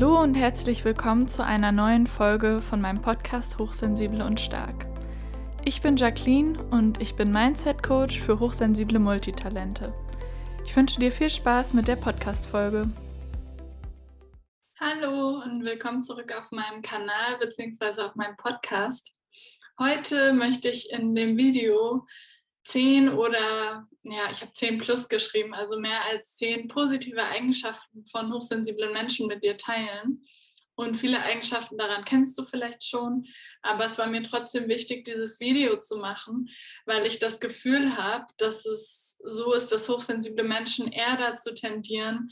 Hallo und herzlich willkommen zu einer neuen Folge von meinem Podcast Hochsensible und Stark. Ich bin Jacqueline und ich bin Mindset Coach für hochsensible Multitalente. Ich wünsche dir viel Spaß mit der Podcast-Folge. Hallo und willkommen zurück auf meinem Kanal bzw. auf meinem Podcast. Heute möchte ich in dem Video zehn oder ja, ich habe zehn plus geschrieben, also mehr als zehn positive Eigenschaften von hochsensiblen Menschen mit dir teilen. Und viele Eigenschaften daran kennst du vielleicht schon, aber es war mir trotzdem wichtig, dieses Video zu machen, weil ich das Gefühl habe, dass es so ist, dass hochsensible Menschen eher dazu tendieren,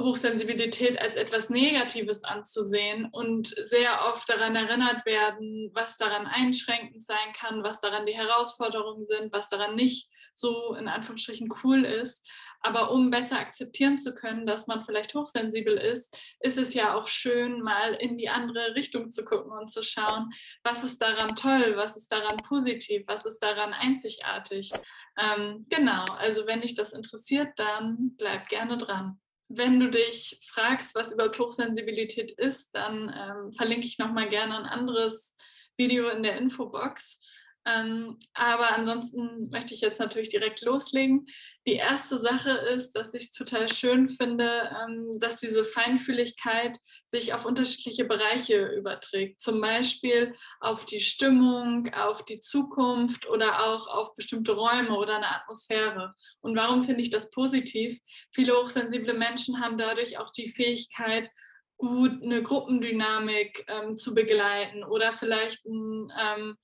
Hochsensibilität als etwas Negatives anzusehen und sehr oft daran erinnert werden, was daran einschränkend sein kann, was daran die Herausforderungen sind, was daran nicht so in Anführungsstrichen cool ist. Aber um besser akzeptieren zu können, dass man vielleicht hochsensibel ist, ist es ja auch schön, mal in die andere Richtung zu gucken und zu schauen, was ist daran toll, was ist daran positiv, was ist daran einzigartig. Ähm, genau, also wenn dich das interessiert, dann bleib gerne dran. Wenn du dich fragst, was überhaupt Hochsensibilität ist, dann ähm, verlinke ich nochmal gerne ein anderes Video in der Infobox. Ähm, aber ansonsten möchte ich jetzt natürlich direkt loslegen. Die erste Sache ist, dass ich es total schön finde, ähm, dass diese Feinfühligkeit sich auf unterschiedliche Bereiche überträgt. Zum Beispiel auf die Stimmung, auf die Zukunft oder auch auf bestimmte Räume oder eine Atmosphäre. Und warum finde ich das positiv? Viele hochsensible Menschen haben dadurch auch die Fähigkeit, gut eine Gruppendynamik ähm, zu begleiten oder vielleicht ein ähm,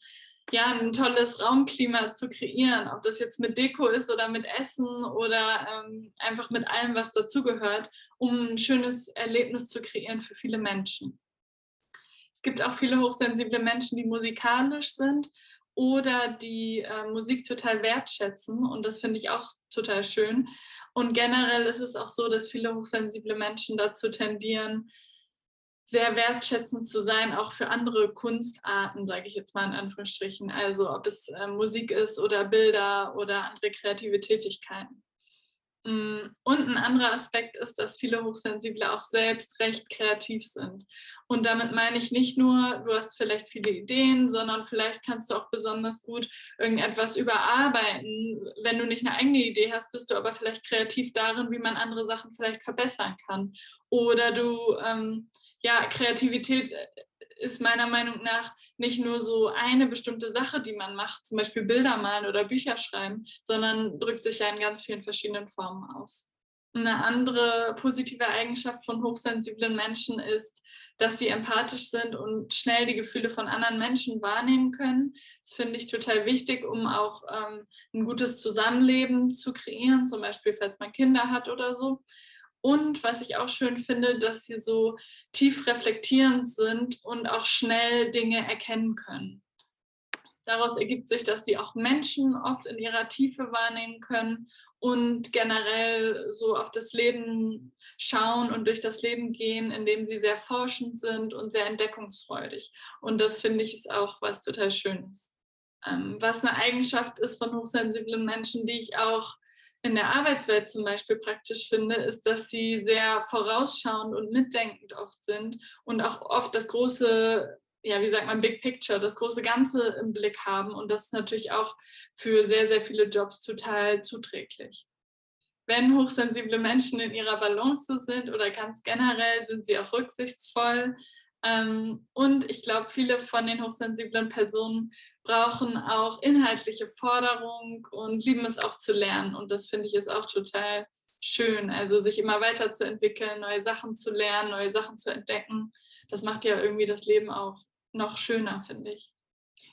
ja, ein tolles Raumklima zu kreieren, ob das jetzt mit Deko ist oder mit Essen oder ähm, einfach mit allem, was dazugehört, um ein schönes Erlebnis zu kreieren für viele Menschen. Es gibt auch viele hochsensible Menschen, die musikalisch sind oder die äh, Musik total wertschätzen und das finde ich auch total schön. Und generell ist es auch so, dass viele hochsensible Menschen dazu tendieren, sehr wertschätzend zu sein, auch für andere Kunstarten, sage ich jetzt mal in Anführungsstrichen. Also ob es äh, Musik ist oder Bilder oder andere kreative Tätigkeiten. Mm, und ein anderer Aspekt ist, dass viele Hochsensible auch selbst recht kreativ sind. Und damit meine ich nicht nur, du hast vielleicht viele Ideen, sondern vielleicht kannst du auch besonders gut irgendetwas überarbeiten. Wenn du nicht eine eigene Idee hast, bist du aber vielleicht kreativ darin, wie man andere Sachen vielleicht verbessern kann. Oder du ähm, ja, Kreativität äh, ist meiner Meinung nach nicht nur so eine bestimmte Sache, die man macht, zum Beispiel Bilder malen oder Bücher schreiben, sondern drückt sich ja in ganz vielen verschiedenen Formen aus. Eine andere positive Eigenschaft von hochsensiblen Menschen ist, dass sie empathisch sind und schnell die Gefühle von anderen Menschen wahrnehmen können. Das finde ich total wichtig, um auch ähm, ein gutes Zusammenleben zu kreieren, zum Beispiel falls man Kinder hat oder so. Und was ich auch schön finde, dass sie so tief reflektierend sind und auch schnell Dinge erkennen können. Daraus ergibt sich, dass sie auch Menschen oft in ihrer Tiefe wahrnehmen können und generell so auf das Leben schauen und durch das Leben gehen, indem sie sehr forschend sind und sehr entdeckungsfreudig. Und das finde ich ist auch was total Schönes. Ähm, was eine Eigenschaft ist von hochsensiblen Menschen, die ich auch in der Arbeitswelt zum Beispiel praktisch finde, ist, dass sie sehr vorausschauend und mitdenkend oft sind und auch oft das große, ja, wie sagt man, Big Picture, das große Ganze im Blick haben. Und das ist natürlich auch für sehr, sehr viele Jobs total zuträglich. Wenn hochsensible Menschen in ihrer Balance sind oder ganz generell, sind sie auch rücksichtsvoll, ähm, und ich glaube, viele von den hochsensiblen Personen brauchen auch inhaltliche Forderung und lieben es auch zu lernen. Und das finde ich ist auch total schön. Also sich immer weiterzuentwickeln, neue Sachen zu lernen, neue Sachen zu entdecken. Das macht ja irgendwie das Leben auch noch schöner, finde ich.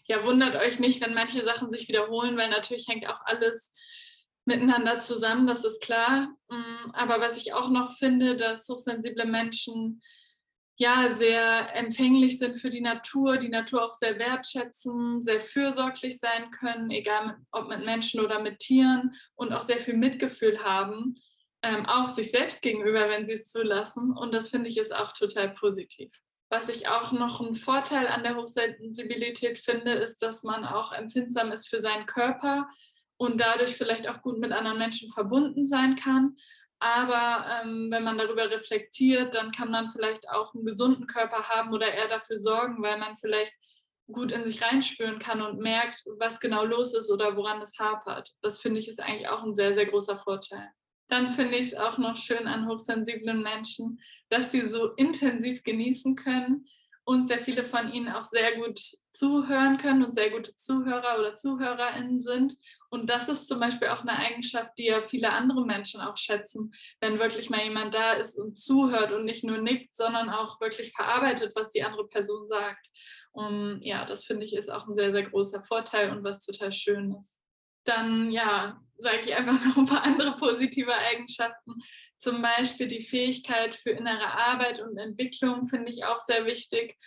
Ja, wundert euch nicht, wenn manche Sachen sich wiederholen, weil natürlich hängt auch alles miteinander zusammen, das ist klar. Mm, aber was ich auch noch finde, dass hochsensible Menschen ja sehr empfänglich sind für die Natur, die Natur auch sehr wertschätzen, sehr fürsorglich sein können, egal ob mit Menschen oder mit Tieren und auch sehr viel Mitgefühl haben, ähm, auch sich selbst gegenüber, wenn sie es zulassen. Und das finde ich ist auch total positiv. Was ich auch noch einen Vorteil an der Hochsensibilität finde, ist, dass man auch empfindsam ist für seinen Körper und dadurch vielleicht auch gut mit anderen Menschen verbunden sein kann Aber ähm, wenn man darüber reflektiert, dann kann man vielleicht auch einen gesunden Körper haben oder eher dafür sorgen, weil man vielleicht gut in sich reinspüren kann und merkt, was genau los ist oder woran es hapert. Das finde ich ist eigentlich auch ein sehr, sehr großer Vorteil. Dann finde ich es auch noch schön an hochsensiblen Menschen, dass sie so intensiv genießen können, und sehr viele von ihnen auch sehr gut zuhören können und sehr gute Zuhörer oder Zuhörerinnen sind. Und das ist zum Beispiel auch eine Eigenschaft, die ja viele andere Menschen auch schätzen, wenn wirklich mal jemand da ist und zuhört und nicht nur nickt, sondern auch wirklich verarbeitet, was die andere Person sagt. Und ja, das finde ich ist auch ein sehr, sehr großer Vorteil und was total schön ist. Dann ja, sage ich einfach noch ein paar andere positive Eigenschaften. Zum Beispiel die Fähigkeit für innere Arbeit und Entwicklung finde ich auch sehr wichtig.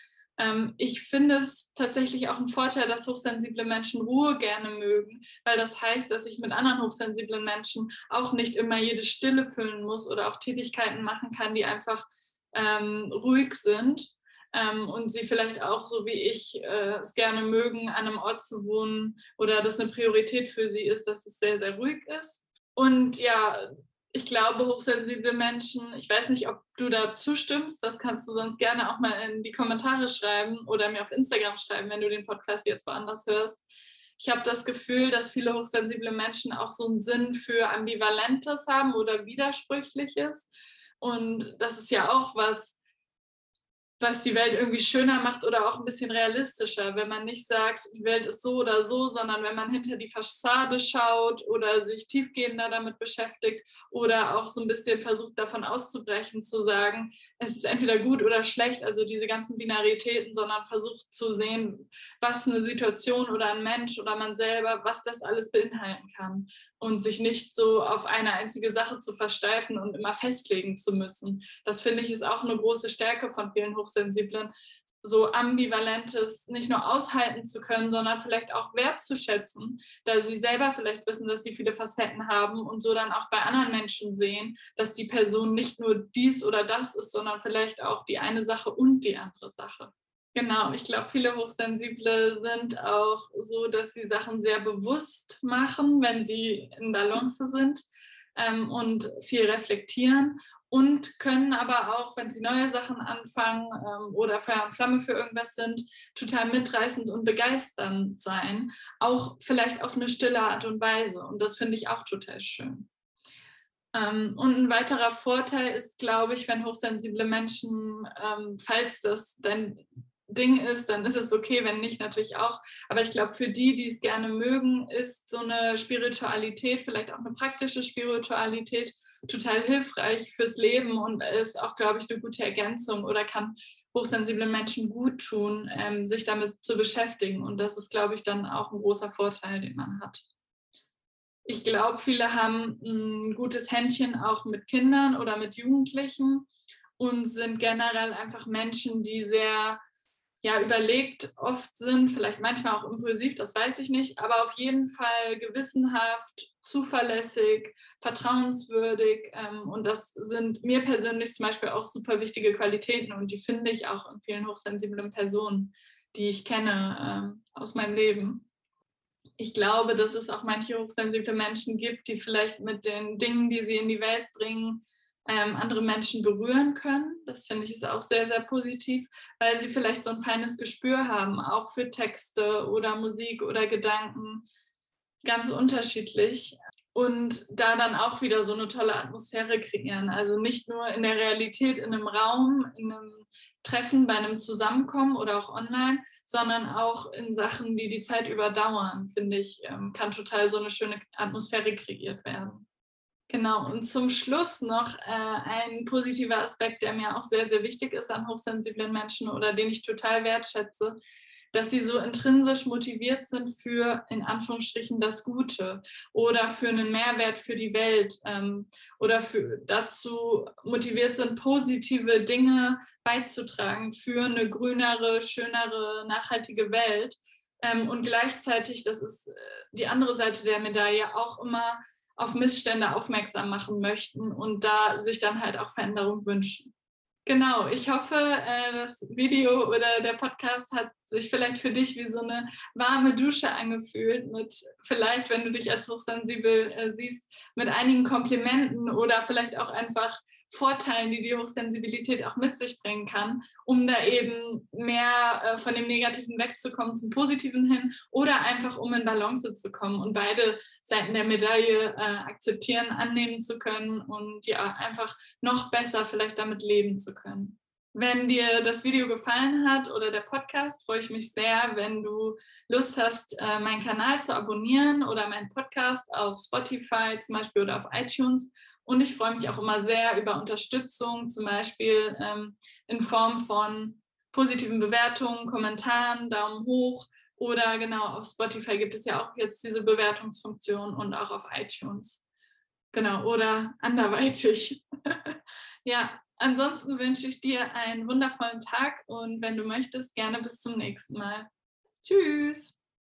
Ähm, ich finde es tatsächlich auch ein Vorteil, dass hochsensible Menschen Ruhe gerne mögen, weil das heißt, dass ich mit anderen hochsensiblen Menschen auch nicht immer jede Stille füllen muss oder auch Tätigkeiten machen kann, die einfach ähm, ruhig sind. Ähm, und sie vielleicht auch, so wie ich äh, es gerne mögen, an einem Ort zu wohnen oder das eine Priorität für sie ist, dass es sehr, sehr ruhig ist. Und ja, ich glaube, hochsensible Menschen, ich weiß nicht, ob du da zustimmst, das kannst du sonst gerne auch mal in die Kommentare schreiben oder mir auf Instagram schreiben, wenn du den Podcast jetzt woanders hörst. Ich habe das Gefühl, dass viele hochsensible Menschen auch so einen Sinn für Ambivalentes haben oder Widersprüchliches. Und das ist ja auch was, was die Welt irgendwie schöner macht oder auch ein bisschen realistischer, wenn man nicht sagt, die Welt ist so oder so, sondern wenn man hinter die Fassade schaut oder sich tiefgehender damit beschäftigt oder auch so ein bisschen versucht davon auszubrechen, zu sagen, es ist entweder gut oder schlecht, also diese ganzen Binaritäten, sondern versucht zu sehen, was eine Situation oder ein Mensch oder man selber, was das alles beinhalten kann und sich nicht so auf eine einzige Sache zu versteifen und immer festlegen zu müssen. Das finde ich ist auch eine große Stärke von vielen Hochsensiblen, so ambivalentes nicht nur aushalten zu können, sondern vielleicht auch wertzuschätzen, da sie selber vielleicht wissen, dass sie viele Facetten haben und so dann auch bei anderen Menschen sehen, dass die Person nicht nur dies oder das ist, sondern vielleicht auch die eine Sache und die andere Sache. Genau, ich glaube, viele Hochsensible sind auch so, dass sie Sachen sehr bewusst machen, wenn sie in Balance sind ähm, und viel reflektieren und können aber auch, wenn sie neue Sachen anfangen ähm, oder Feuer und Flamme für irgendwas sind, total mitreißend und begeisternd sein, auch vielleicht auf eine stille Art und Weise. Und das finde ich auch total schön. Ähm, und ein weiterer Vorteil ist, glaube ich, wenn hochsensible Menschen, ähm, falls das dein Ding ist, dann ist es okay, wenn nicht, natürlich auch. Aber ich glaube, für die, die es gerne mögen, ist so eine Spiritualität, vielleicht auch eine praktische Spiritualität, total hilfreich fürs Leben und ist auch, glaube ich, eine gute Ergänzung oder kann hochsensiblen Menschen gut tun, ähm, sich damit zu beschäftigen. Und das ist, glaube ich, dann auch ein großer Vorteil, den man hat. Ich glaube, viele haben ein gutes Händchen auch mit Kindern oder mit Jugendlichen und sind generell einfach Menschen, die sehr ja, überlegt oft sind, vielleicht manchmal auch impulsiv, das weiß ich nicht, aber auf jeden Fall gewissenhaft, zuverlässig, vertrauenswürdig. Ähm, und das sind mir persönlich zum Beispiel auch super wichtige Qualitäten und die finde ich auch in vielen hochsensiblen Personen, die ich kenne äh, aus meinem Leben. Ich glaube, dass es auch manche hochsensible Menschen gibt, die vielleicht mit den Dingen, die sie in die Welt bringen, ähm, andere Menschen berühren können. Das finde ich ist auch sehr, sehr positiv, weil sie vielleicht so ein feines Gespür haben, auch für Texte oder Musik oder Gedanken. Ganz unterschiedlich. Und da dann auch wieder so eine tolle Atmosphäre kreieren. Also nicht nur in der Realität, in einem Raum, in einem Treffen, bei einem Zusammenkommen oder auch online, sondern auch in Sachen, die die Zeit überdauern, finde ich, ähm, kann total so eine schöne Atmosphäre kreiert werden. Genau, und zum Schluss noch äh, ein positiver Aspekt, der mir auch sehr, sehr wichtig ist an hochsensiblen Menschen oder den ich total wertschätze, dass sie so intrinsisch motiviert sind für in Anführungsstrichen das Gute oder für einen Mehrwert für die Welt ähm, oder für, dazu motiviert sind, positive Dinge beizutragen für eine grünere, schönere, nachhaltige Welt. Ähm, und gleichzeitig, das ist äh, die andere Seite der Medaille, auch immer auf Missstände aufmerksam machen möchten und da sich dann halt auch Veränderung wünschen. Genau, ich hoffe, äh, das Video oder der Podcast hat sich vielleicht für dich wie so eine warme Dusche angefühlt, mit vielleicht, wenn du dich als hochsensibel äh, siehst, mit einigen Komplimenten oder vielleicht auch einfach Vorteilen, die die Hochsensibilität auch mit sich bringen kann, um da eben mehr äh, von dem Negativen wegzukommen zum Positiven hin oder einfach um in Balance zu kommen und beide Seiten der Medaille akzeptieren, annehmen zu können und ja, einfach noch besser vielleicht damit leben zu können. Wenn dir das Video gefallen hat oder der Podcast, freue ich mich sehr, wenn du Lust hast, äh, meinen Kanal zu abonnieren oder meinen Podcast auf Spotify zum Beispiel oder auf iTunes. Und ich freue mich auch immer sehr über Unterstützung, zum Beispiel ähm, in Form von positiven Bewertungen, Kommentaren, Daumen hoch oder genau auf Spotify gibt es ja auch jetzt diese Bewertungsfunktion und auch auf iTunes. Genau, oder anderweitig. ja, Ansonsten wünsche ich dir einen wundervollen Tag und wenn du möchtest, gerne bis zum nächsten Mal. Tschüss.